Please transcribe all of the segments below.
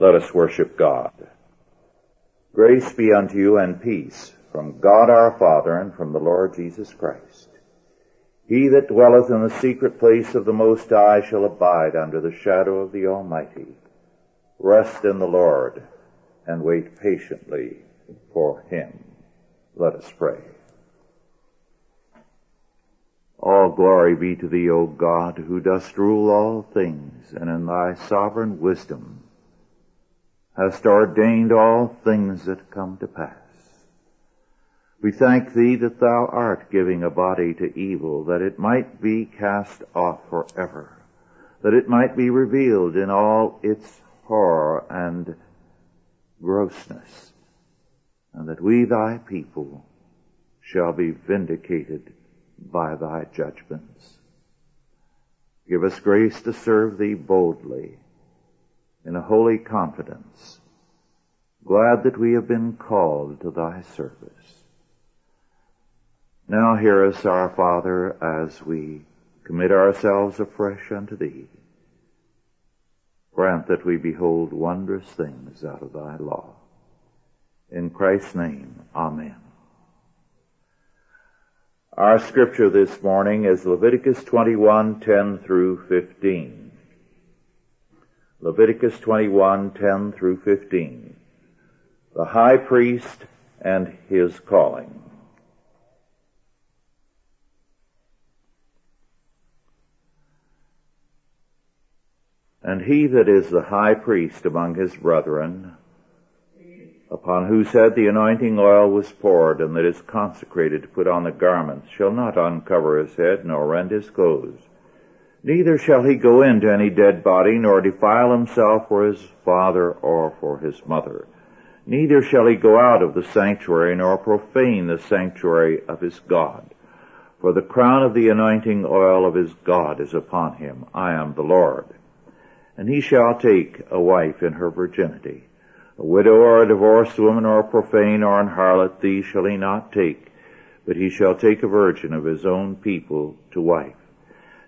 Let us worship God. Grace be unto you and peace from God our Father and from the Lord Jesus Christ. He that dwelleth in the secret place of the Most High shall abide under the shadow of the Almighty. Rest in the Lord and wait patiently for Him. Let us pray. All glory be to thee, O God, who dost rule all things, and in thy sovereign wisdom hast ordained all things that come to pass. We thank thee that thou art giving a body to evil, that it might be cast off forever, that it might be revealed in all its horror and grossness, and that we thy people shall be vindicated by thy judgments. Give us grace to serve thee boldly in a holy confidence, glad that we have been called to thy service. Now hear us, our Father, as we commit ourselves afresh unto thee. Grant that we behold wondrous things out of thy law. In Christ's name, Amen. Our scripture this morning is Leviticus 21, 10 through 15. Leviticus 21, 10 through 15. The high priest and his calling. And he that is the high priest among his brethren, upon whose head the anointing oil was poured, and that is consecrated to put on the garments, shall not uncover his head, nor rend his clothes Neither shall he go into any dead body, nor defile himself for his father or for his mother. Neither shall he go out of the sanctuary, nor profane the sanctuary of his God. For the crown of the anointing oil of his God is upon him. I am the Lord. And he shall take a wife in her virginity. A widow or a divorced woman or a profane or an harlot, these shall he not take, but he shall take a virgin of his own people to wife.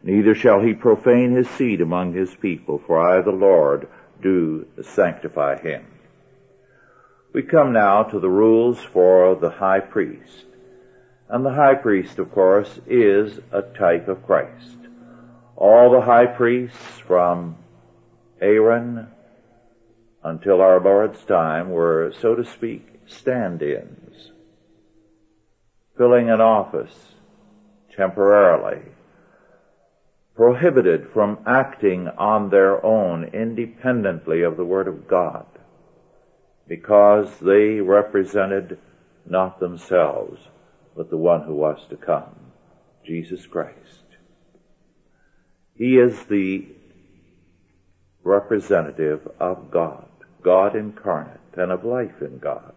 Neither shall he profane his seed among his people, for I, the Lord, do sanctify him. We come now to the rules for the high priest. And the high priest, of course, is a type of Christ. All the high priests from Aaron until our Lord's time were, so to speak, stand-ins, filling an office temporarily prohibited from acting on their own independently of the Word of God because they represented not themselves, but the one who was to come, Jesus Christ. He is the representative of God, God incarnate, and of life in God.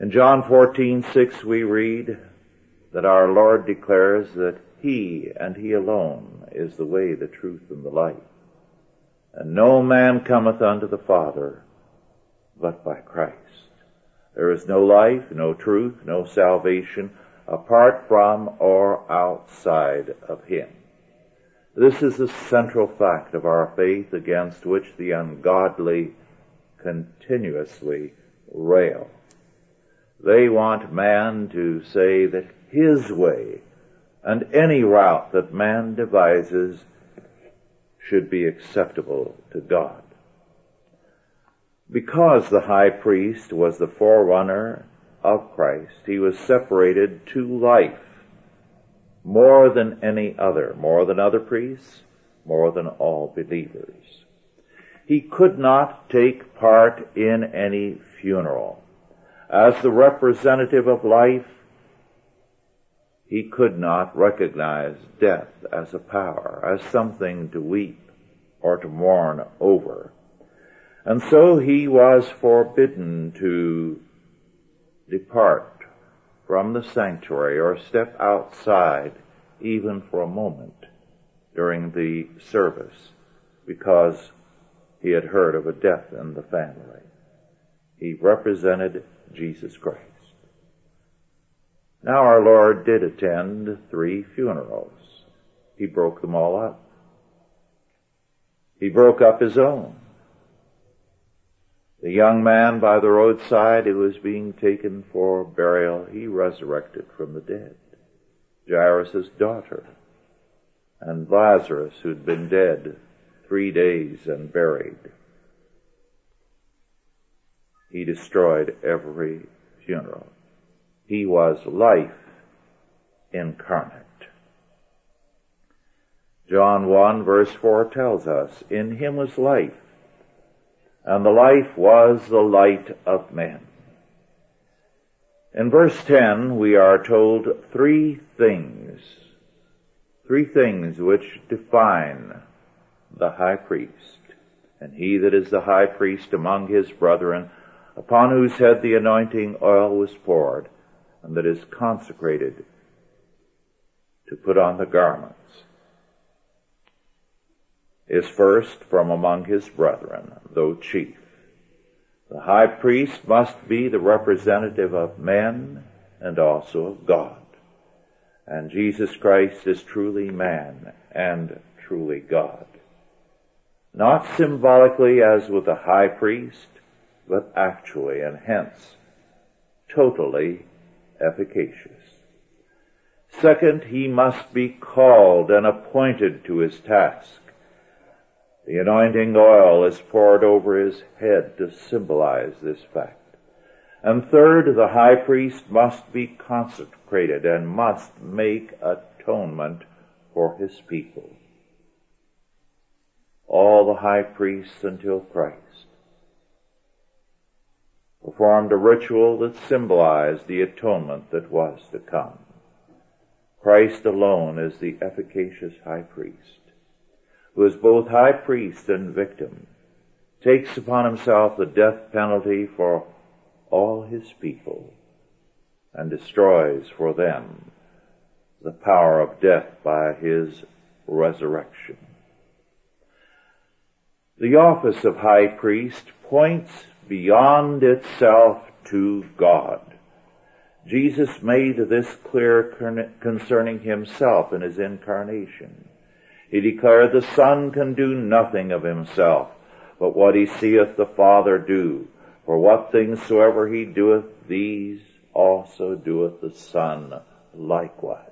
In John 14, 6 we read that our Lord declares that he and He alone is the way, the truth, and the life. And no man cometh unto the Father but by Christ. There is no life, no truth, no salvation apart from or outside of Him. This is the central fact of our faith against which the ungodly continuously rail. They want man to say that his way and any route that man devises should be acceptable to God. Because the high priest was the forerunner of Christ, he was separated to life more than any other, more than other priests, more than all believers. He could not take part in any funeral. As the representative of life, he could not recognize death as a power, as something to weep or to mourn over. And so he was forbidden to depart from the sanctuary or step outside even for a moment during the service because he had heard of a death in the family. He represented Jesus Christ. Now our Lord did attend three funerals. He broke them all up. He broke up his own. The young man by the roadside who was being taken for burial, he resurrected from the dead. Jairus' daughter and Lazarus who'd been dead three days and buried. He destroyed every funeral. He was life incarnate. John 1 verse 4 tells us, In him was life, and the life was the light of men. In verse 10 we are told three things, three things which define the high priest. And he that is the high priest among his brethren, upon whose head the anointing oil was poured, and that is consecrated to put on the garments is first from among his brethren, though chief. The high priest must be the representative of men and also of God. And Jesus Christ is truly man and truly God. Not symbolically as with the high priest, but actually and hence totally efficacious. Second, he must be called and appointed to his task. The anointing oil is poured over his head to symbolize this fact. And third, the high priest must be consecrated and must make atonement for his people. All the high priests until Christ performed a ritual that symbolized the atonement that was to come. Christ alone is the efficacious high priest who is both high priest and victim, takes upon himself the death penalty for all his people and destroys for them the power of death by his resurrection. The office of high priest points beyond itself to God. Jesus made this clear concerning himself in his incarnation. He declared, The Son can do nothing of himself, but what he seeth the Father do. For what things soever he doeth, these also doeth the Son likewise.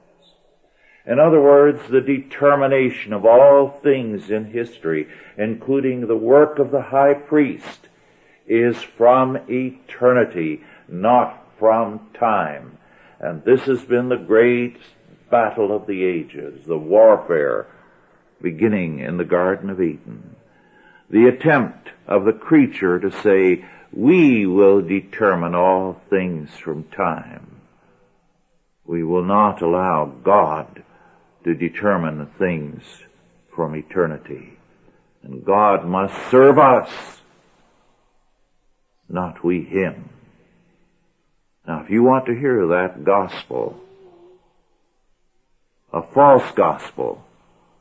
In other words, the determination of all things in history, including the work of the high priest, is from eternity, not from time. And this has been the great battle of the ages, the warfare beginning in the Garden of Eden. The attempt of the creature to say, we will determine all things from time. We will not allow God to determine things from eternity. And God must serve us, not we Him. Now if you want to hear that gospel, a false gospel,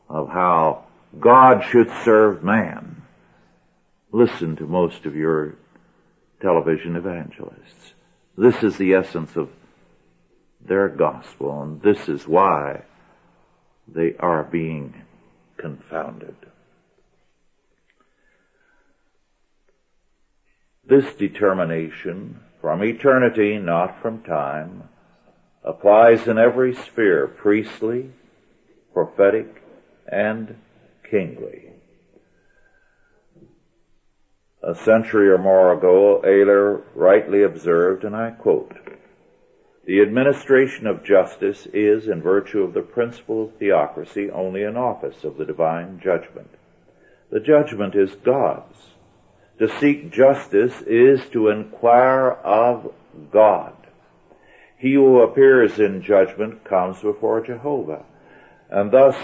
of how God should serve man. Listen to most of your television evangelists. This is the essence of their gospel, and this is why they are being confounded. This determination from eternity, not from time, applies in every sphere, priestly, prophetic, and kingly. A century or more ago, Oehler rightly observed, and I quote, the administration of justice is, in virtue of the principle of theocracy, only an office of the divine judgment. The judgment is God's. To seek justice is to inquire of God. He who appears in judgment comes before Jehovah. And thus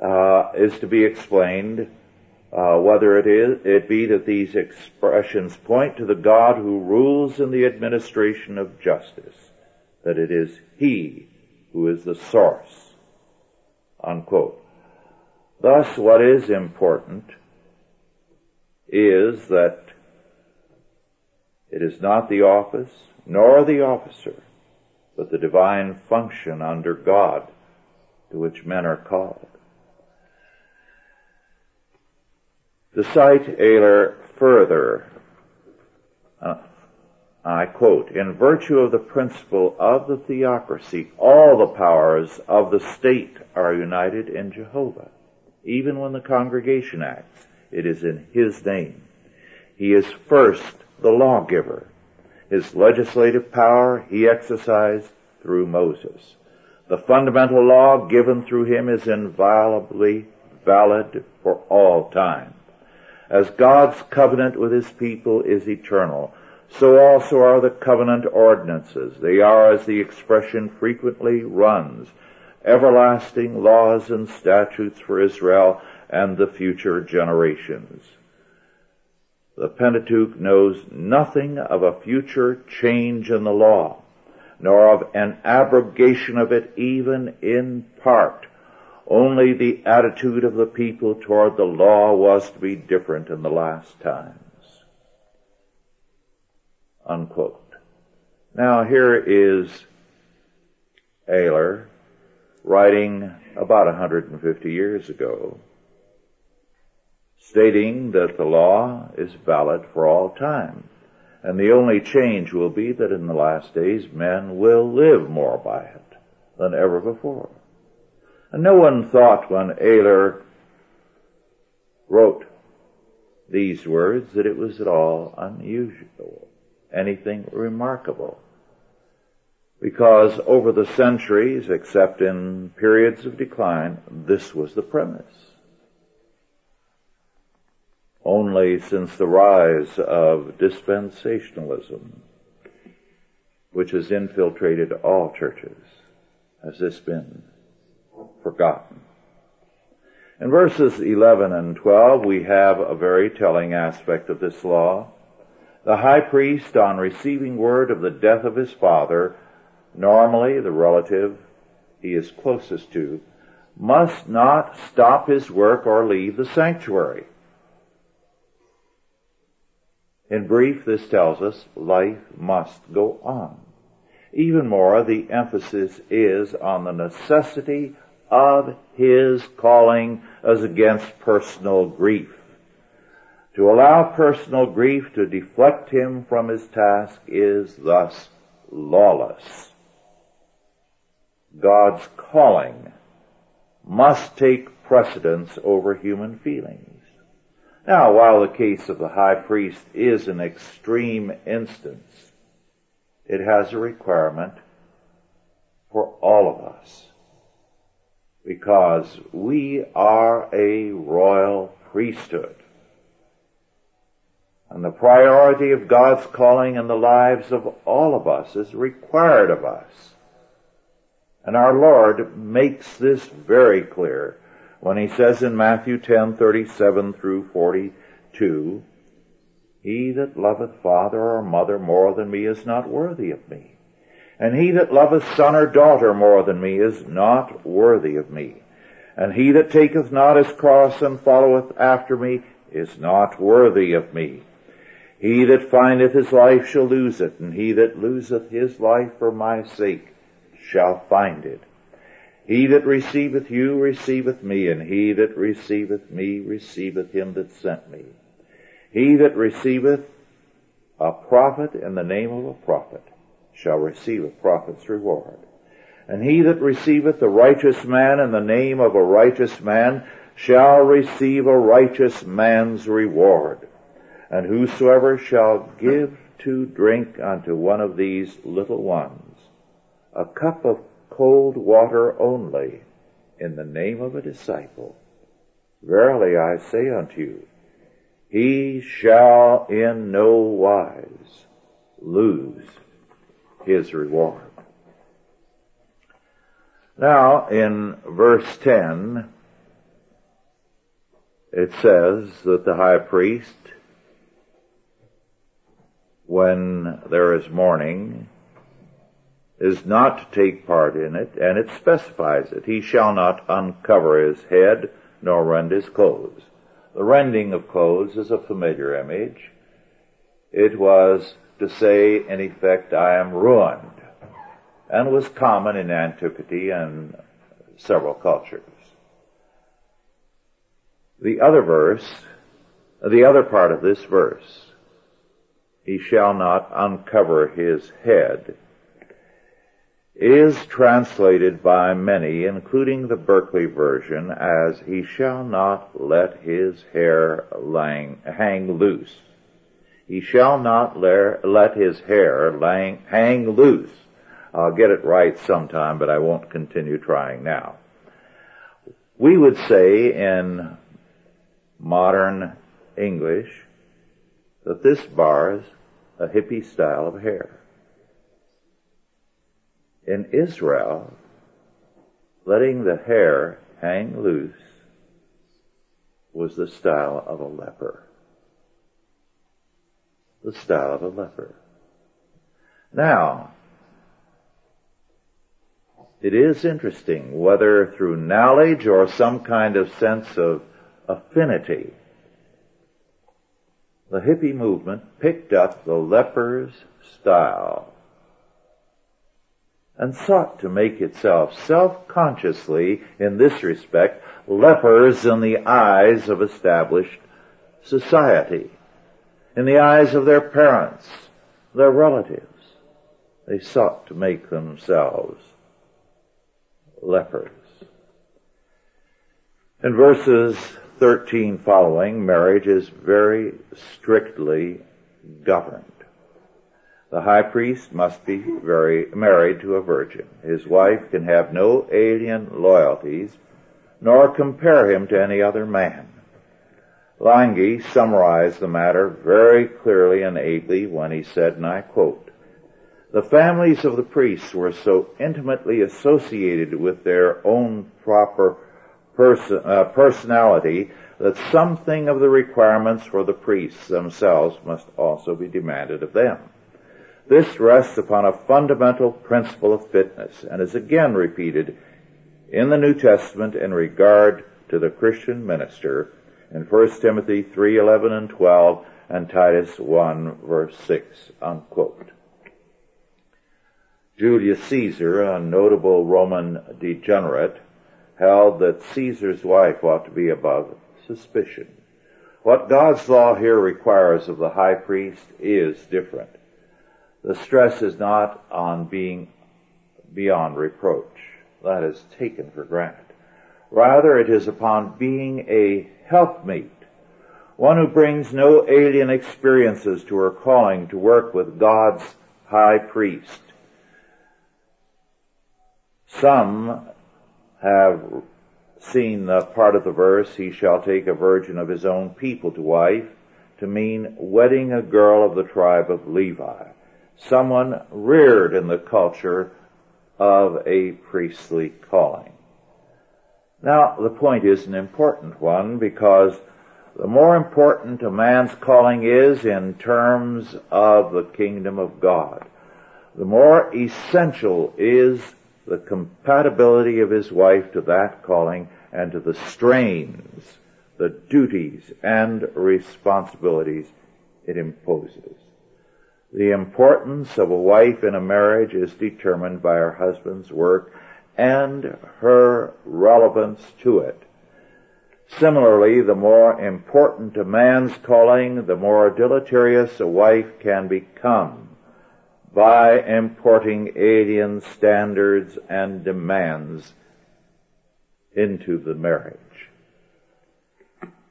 uh, is to be explained uh, whether it is it be that these expressions point to the God who rules in the administration of justice, that it is He who is the source. Unquote. Thus, what is important is that it is not the office nor the officer, but the divine function under God to which men are called. To cite Oehler further, Uh, I quote, in virtue of the principle of the theocracy, all the powers of the state are united in Jehovah. Even when the congregation acts, it is in His name. He is first the lawgiver. His legislative power he exercised through Moses. The fundamental law given through him is inviolably valid for all time. As God's covenant with his people is eternal, so also are the covenant ordinances. They are, as the expression frequently runs, everlasting laws and statutes for Israel and the future generations. The Pentateuch knows nothing of a future change in the law, nor of an abrogation of it even in part. Only the attitude of the people toward the law was to be different in the last times. Unquote. Now here is Oehler writing about 150 years ago, stating that the law is valid for all time. And the only change will be that in the last days men will live more by it than ever before. And no one thought when Oehler wrote these words that it was at all unusual anything remarkable. Because over the centuries, except in periods of decline, this was the premise. Only since the rise of dispensationalism, which has infiltrated all churches, has this been forgotten. In verses 11 and 12, we have a very telling aspect of this law. The high priest, on receiving word of the death of his father, normally the relative he is closest to, must not stop his work or leave the sanctuary. In brief, this tells us life must go on. Even more, the emphasis is on the necessity of his calling as against personal grief. To allow personal grief to deflect him from his task is thus lawless. God's calling must take precedence over human feelings. Now, while the case of the high priest is an extreme instance, it has a requirement for all of us. Because we are a royal priesthood. And the priority of God's calling in the lives of all of us is required of us. And our Lord makes this very clear when he says in Matthew 10:37 through 42, He that loveth father or mother more than me is not worthy of me. And he that loveth son or daughter more than me is not worthy of me. And he that taketh not his cross and followeth after me is not worthy of me. He that findeth his life shall lose it, and he that loseth his life for my sake shall find it. He that receiveth you receiveth me, and he that receiveth me receiveth him that sent me. He that receiveth a prophet in the name of a prophet shall receive a prophet's reward. And he that receiveth a righteous man in the name of a righteous man shall receive a righteous man's reward. And whosoever shall give to drink unto one of these little ones a cup of cold water only in the name of a disciple, verily I say unto you, he shall in no wise lose his reward. Now, in verse 10, it says that the high priest when there is mourning is not to take part in it, and it specifies it. He shall not uncover his head nor rend his clothes. The rending of clothes is a familiar image. It was to say, in effect, I am ruined, and was common in antiquity and several cultures. The other verse, the other part of this verse, he shall not uncover his head, is translated by many, including the Berkeley version, as he shall not let his hair lang, hang loose. He shall not let his hair lang, hang loose. I'll get it right sometime, but I won't continue trying now. We would say in modern English that this bars a hippie style of hair. In Israel, letting the hair hang loose was the style of a leper. The style of a leper. Now, it is interesting whether through knowledge or some kind of sense of affinity the hippie movement picked up the leper's style and sought to make itself self-consciously, in this respect, lepers in the eyes of established society, in the eyes of their parents, their relatives. They sought to make themselves lepers. In verses 13 following, marriage is very strictly governed. The high priest must be very married to a virgin. His wife can have no alien loyalties, nor compare him to any other man. Lange summarized the matter very clearly and ably when he said, and I quote, the families of the priests were so intimately associated with their own proper person, uh, personality that something of the requirements for the priests themselves must also be demanded of them. This rests upon a fundamental principle of fitness and is again repeated in the New Testament in regard to the Christian minister in 1 Timothy 3:11 and 12 and Titus 1 verse 6 unquote. Julius Caesar, a notable Roman degenerate, held that Caesar's wife ought to be above suspicion. What God's law here requires of the high priest is different. The stress is not on being beyond reproach. That is taken for granted. Rather, it is upon being a helpmeet, one who brings no alien experiences to her calling to work with God's high priest. Some have seen the part of the verse, he shall take a virgin of his own people to wife, to mean wedding a girl of the tribe of Levi, someone reared in the culture of a priestly calling. Now, the point is an important one because the more important a man's calling is in terms of the kingdom of God, the more essential is the compatibility of his wife to that calling and to the strains, the duties and responsibilities it imposes. The importance of a wife in a marriage is determined by her husband's work and her relevance to it. Similarly, the more important a man's calling, the more deleterious a wife can become by importing alien standards and demands into the marriage.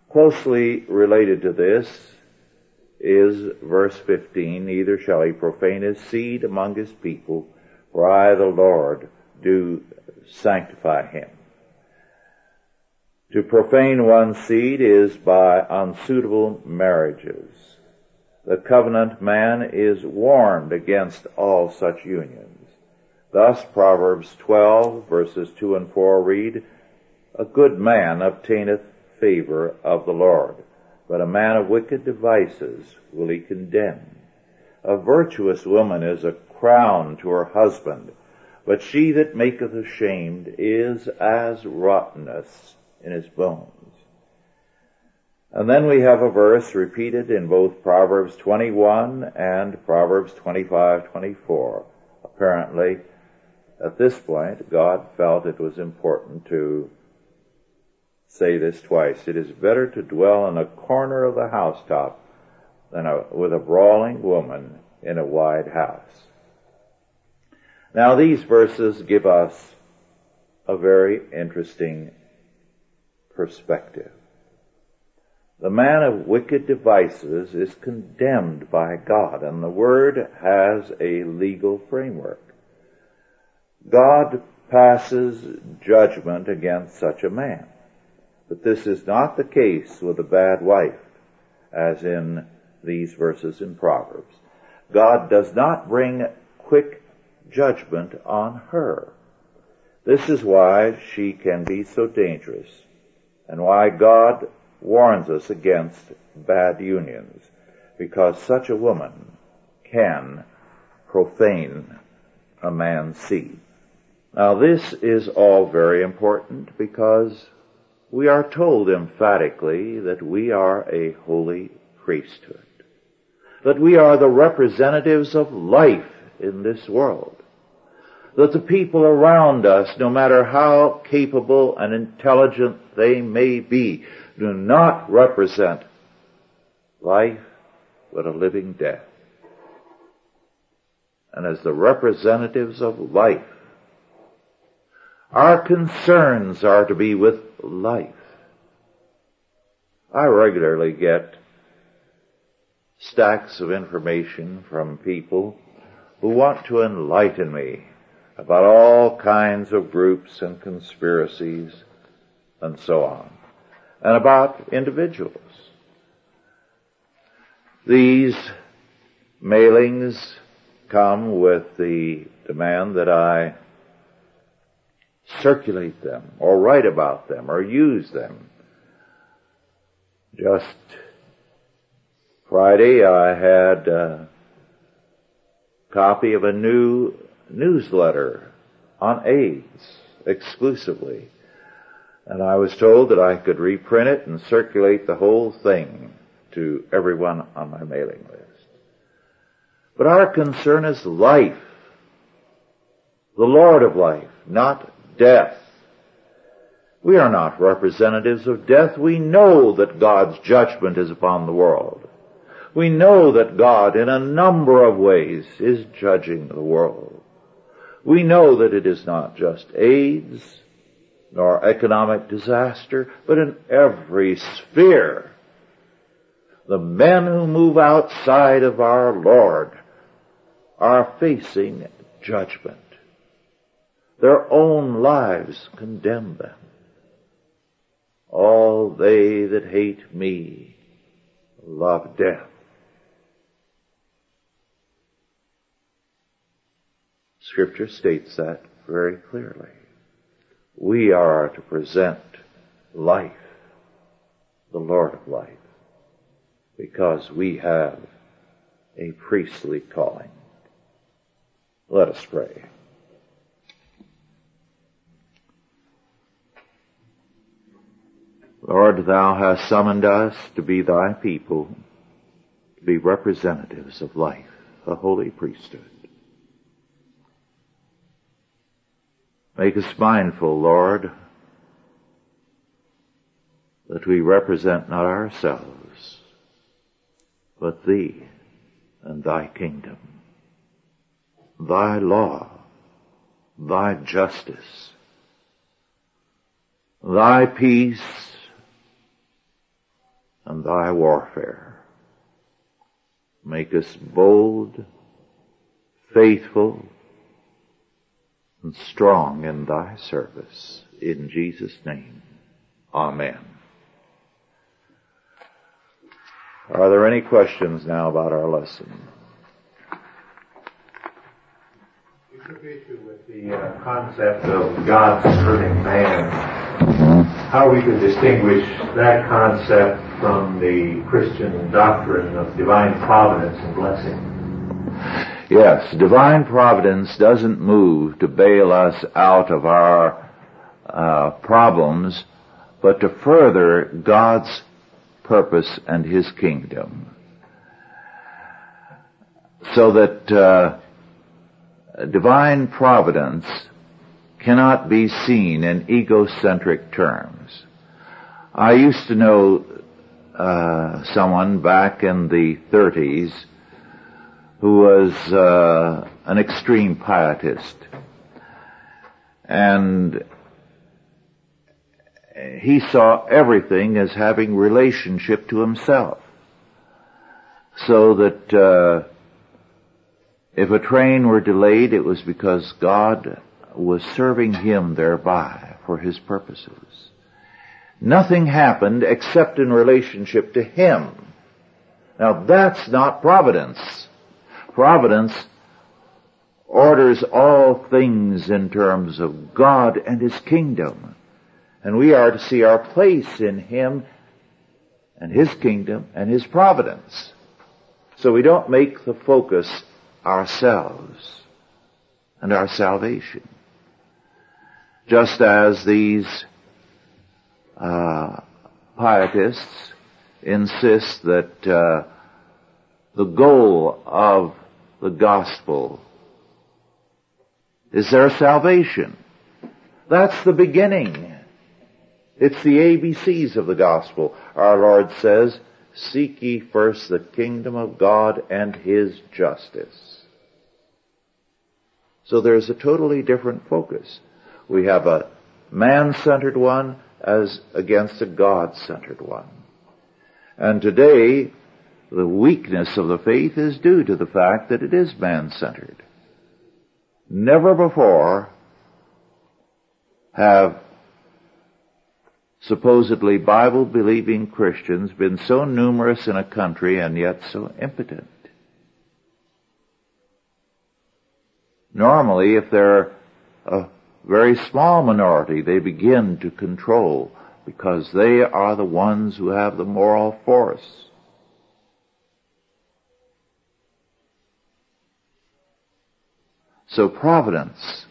Closely related to this is verse 15, neither shall he profane his seed among his people, for I, the Lord, do sanctify him. To profane one's seed is by unsuitable marriages. The covenant man is warned against all such unions. Thus Proverbs 12 verses 2 and 4 read, A good man obtaineth favor of the Lord, but a man of wicked devices will he condemn. A virtuous woman is a crown to her husband, but she that maketh ashamed is as rottenness in his bones. And then we have a verse repeated in both Proverbs 21 and Proverbs 25, 24. Apparently, at this point, God felt it was important to say this twice. It is better to dwell in a corner of the housetop than a, with a brawling woman in a wide house. Now these verses give us a very interesting perspective. The man of wicked devices is condemned by God, and the Word has a legal framework. God passes judgment against such a man. But this is not the case with a bad wife, as in these verses in Proverbs. God does not bring quick judgment on her. This is why she can be so dangerous and why God warns us against bad unions because such a woman can profane a man's seed. Now this is all very important because we are told emphatically that we are a holy priesthood. That we are the representatives of life in this world. That the people around us, no matter how capable and intelligent they may be, do not represent life, but a living death. And as the representatives of life, our concerns are to be with life. I regularly get stacks of information from people who want to enlighten me about all kinds of groups and conspiracies and so on, and about individuals. These mailings come with the demand that I circulate them or write about them or use them. Just Friday I had a copy of a new newsletter on AIDS exclusively. And I was told that I could reprint it and circulate the whole thing to everyone on my mailing list. But our concern is life. The Lord of life, not death. We are not representatives of death. We know that God's judgment is upon the world. We know that God in a number of ways is judging the world. We know that it is not just AIDS nor economic disaster, but in every sphere. The men who move outside of our Lord are facing judgment. Their own lives condemn them. All they that hate me love death. Scripture states that very clearly. We are to present life, the Lord of life, because we have a priestly calling. Let us pray. Lord, thou hast summoned us to be thy people, to be representatives of life, a holy priesthood. Make us mindful, Lord, that we represent not ourselves, but Thee and Thy kingdom, Thy law, Thy justice, Thy peace, and thy warfare. Make us bold, faithful, and strong in thy service. In Jesus' name. Amen. Are there any questions now about our lesson? Issue with the uh, concept of God serving man how we could distinguish that concept from the Christian doctrine of divine providence and blessing. Yes, divine providence doesn't move to bail us out of our uh, problems, but to further God's purpose and His kingdom. So that uh, divine providence cannot be seen in egocentric terms. I used to know uh, someone back in the 30s who was uh, an extreme pietist. And he saw everything as having relationship to himself. So that uh, if a train were delayed, it was because God was serving him thereby for his purposes. Nothing happened except in relationship to him. Now that's not providence. Providence orders all things in terms of God and His kingdom. And we are to see our place in Him and His kingdom and His providence. So we don't make the focus ourselves and our salvation. Just as these uh, pietists insist that uh, the goal of the gospel is their salvation. That's the beginning. It's the ABCs of the gospel. Our Lord says, seek ye first the kingdom of God and His justice. So there's a totally different focus. We have a man-centered one as against a God-centered one. And today, the weakness of the faith is due to the fact that it is man-centered. Never before have supposedly Bible-believing Christians been so numerous in a country and yet so impotent. Normally, if they're a very small minority, they begin to control because they are the ones who have the moral force. So providence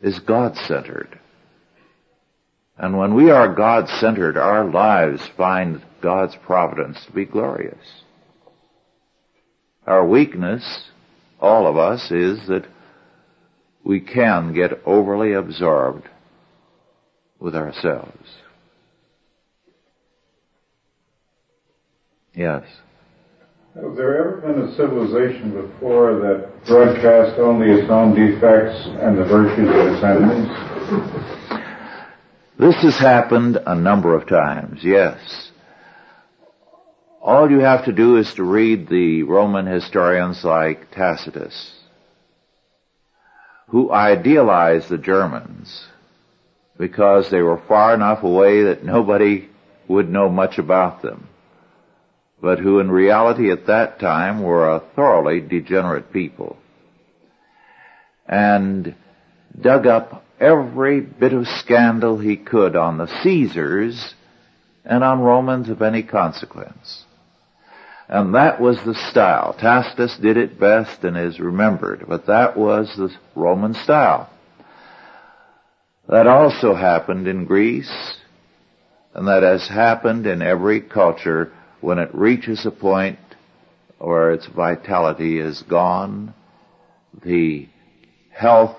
is God-centered. And when we are God-centered, our lives find God's providence to be glorious. Our weakness, all of us, is that we can get overly absorbed with ourselves. Yes. Has there ever been a civilization before that broadcast only its own defects and the virtues of its enemies? This has happened a number of times, yes. All you have to do is to read the Roman historians like Tacitus, who idealized the Germans because they were far enough away that nobody would know much about them but who in reality at that time were a thoroughly degenerate people. And dug up every bit of scandal he could on the Caesars and on Romans of any consequence. And that was the style. Tacitus did it best and is remembered, but that was the Roman style. That also happened in Greece, and that has happened in every culture when it reaches a point where its vitality is gone, the health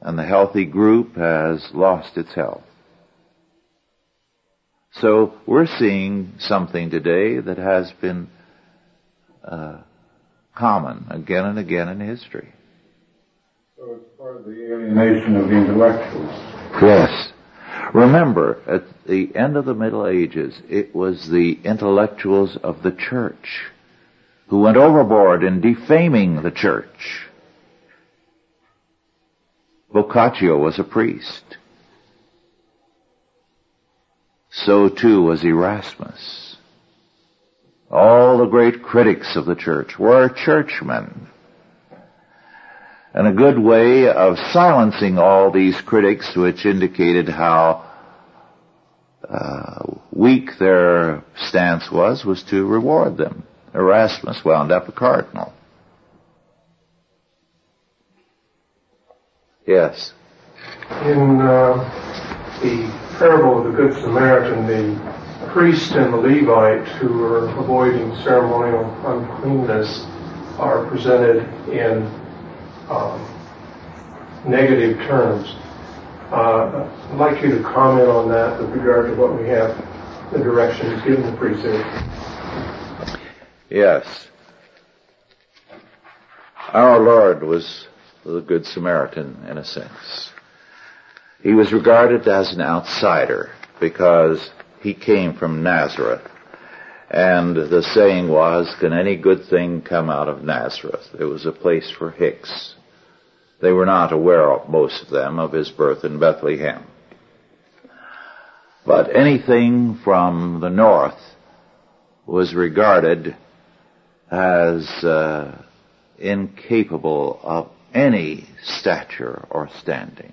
and the healthy group has lost its health. So we're seeing something today that has been uh, common again and again in history. So it's part of the alienation of the intellectuals. Yes. Remember, at the end of the Middle Ages, it was the intellectuals of the church who went overboard in defaming the church. Boccaccio was a priest. So too was Erasmus. All the great critics of the church were churchmen. And a good way of silencing all these critics, which indicated how uh, weak their stance was, was to reward them. Erasmus wound up a cardinal. Yes. In uh, the parable of the Good Samaritan, the priest and the Levite who are avoiding ceremonial uncleanness are presented in um, negative terms. Uh, I'd like you to comment on that with regard to what we have the direction he's given the priesthood. Yes. Our Lord was the Good Samaritan in a sense. He was regarded as an outsider because he came from Nazareth. And the saying was, can any good thing come out of Nazareth? It was a place for Hicks. They were not aware, most of them, of his birth in Bethlehem. But anything from the north was regarded as uh, incapable of any stature or standing.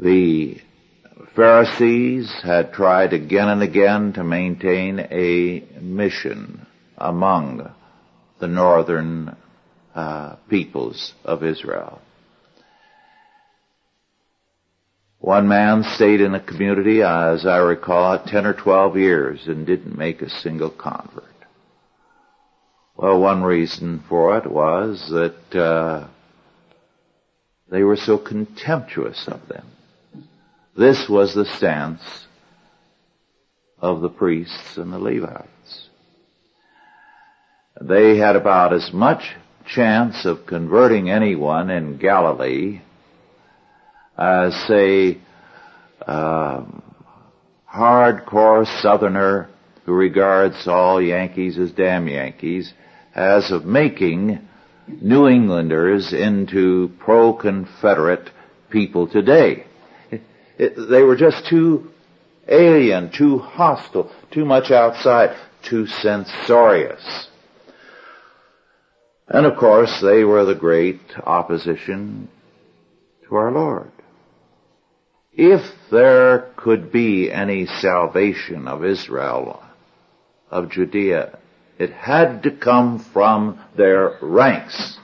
The Pharisees had tried again and again to maintain a mission among the northern uh, peoples of Israel. One man stayed in a community, as I recall 10 or 12 years and didn't make a single convert. Well, one reason for it was that uh, they were so contemptuous of them. This was the stance of the priests and the Levites. They had about as much chance of converting anyone in Galilee as, say, um, hardcore Southerner who regards all Yankees as damn Yankees, as of making New Englanders into pro-Confederate people today. It, they were just too alien, too hostile, too much outside, too censorious. And of course, they were the great opposition to our Lord. If there could be any salvation of Israel, of Judea, it had to come from their ranks.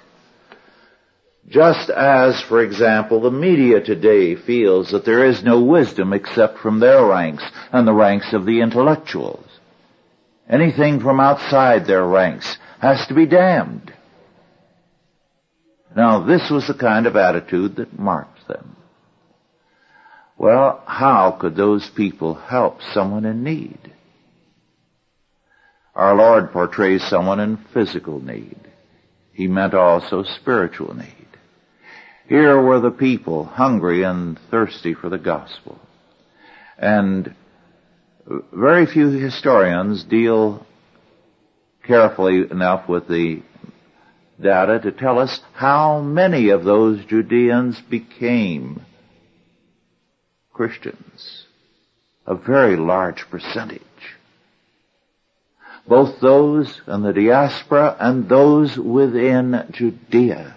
Just as, for example, the media today feels that there is no wisdom except from their ranks and the ranks of the intellectuals. Anything from outside their ranks has to be damned. Now, this was the kind of attitude that marked them. Well, how could those people help someone in need? Our Lord portrays someone in physical need. He meant also spiritual need. Here were the people hungry and thirsty for the gospel. And very few historians deal carefully enough with the data to tell us how many of those Judeans became Christians. A very large percentage. Both those in the diaspora and those within Judea,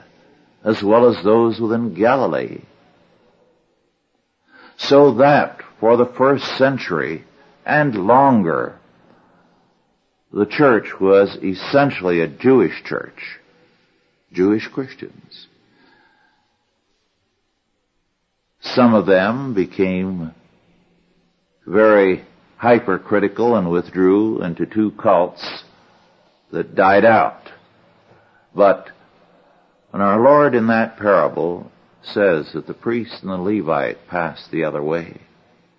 as well as those within Galilee. So that for the first century and longer, the church was essentially a Jewish church. Jewish Christians. Some of them became very hypercritical and withdrew into two cults that died out. But when our Lord in that parable says that the priest and the Levite passed the other way,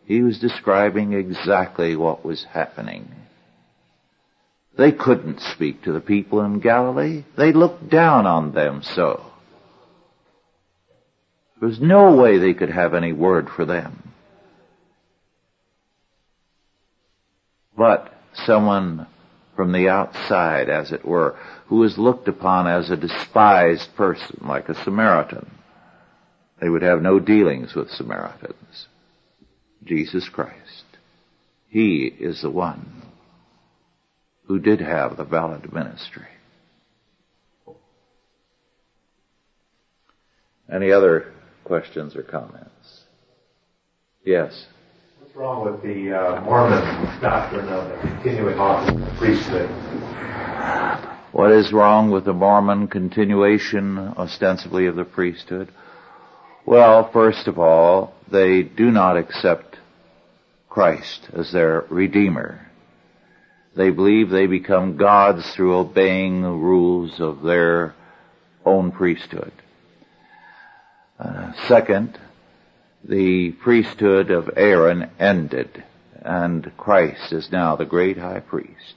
he was describing exactly what was happening. They couldn't speak to the people in Galilee. They looked down on them so. There was no way they could have any word for them. But someone from the outside, as it were, who was looked upon as a despised person, like a Samaritan. They would have no dealings with Samaritans. Jesus Christ. He is the one who did have the valid ministry. Any other questions or comments? Yes. Wrong with the uh, Mormon doctrine of the continuing office of the priesthood? What is wrong with the Mormon continuation, ostensibly, of the priesthood? Well, first of all, they do not accept Christ as their Redeemer. They believe they become gods through obeying the rules of their own priesthood. Uh, second, the priesthood of Aaron ended and Christ is now the great high priest.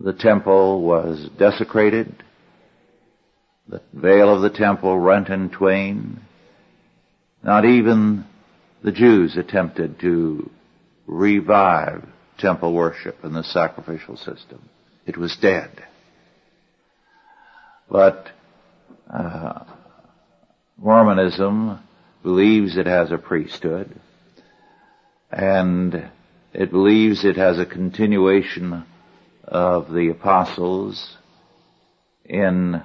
The temple was desecrated, the veil of the temple rent in twain. Not even the Jews attempted to revive temple worship and the sacrificial system. It was dead. But uh, Mormonism believes it has a priesthood, and it believes it has a continuation of the apostles in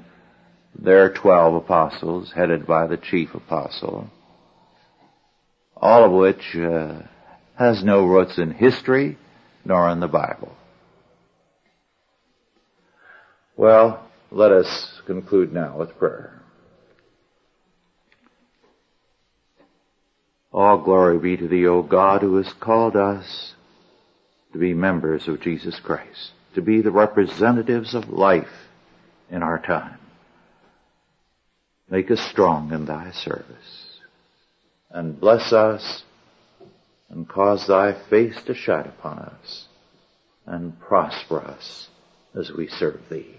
their twelve apostles, headed by the chief apostle, all of which uh, has no roots in history nor in the Bible. Well, let us conclude now with prayer. All glory be to thee, O God, who has called us to be members of Jesus Christ, to be the representatives of life in our time. Make us strong in thy service and bless us and cause thy face to shine upon us and prosper us as we serve thee.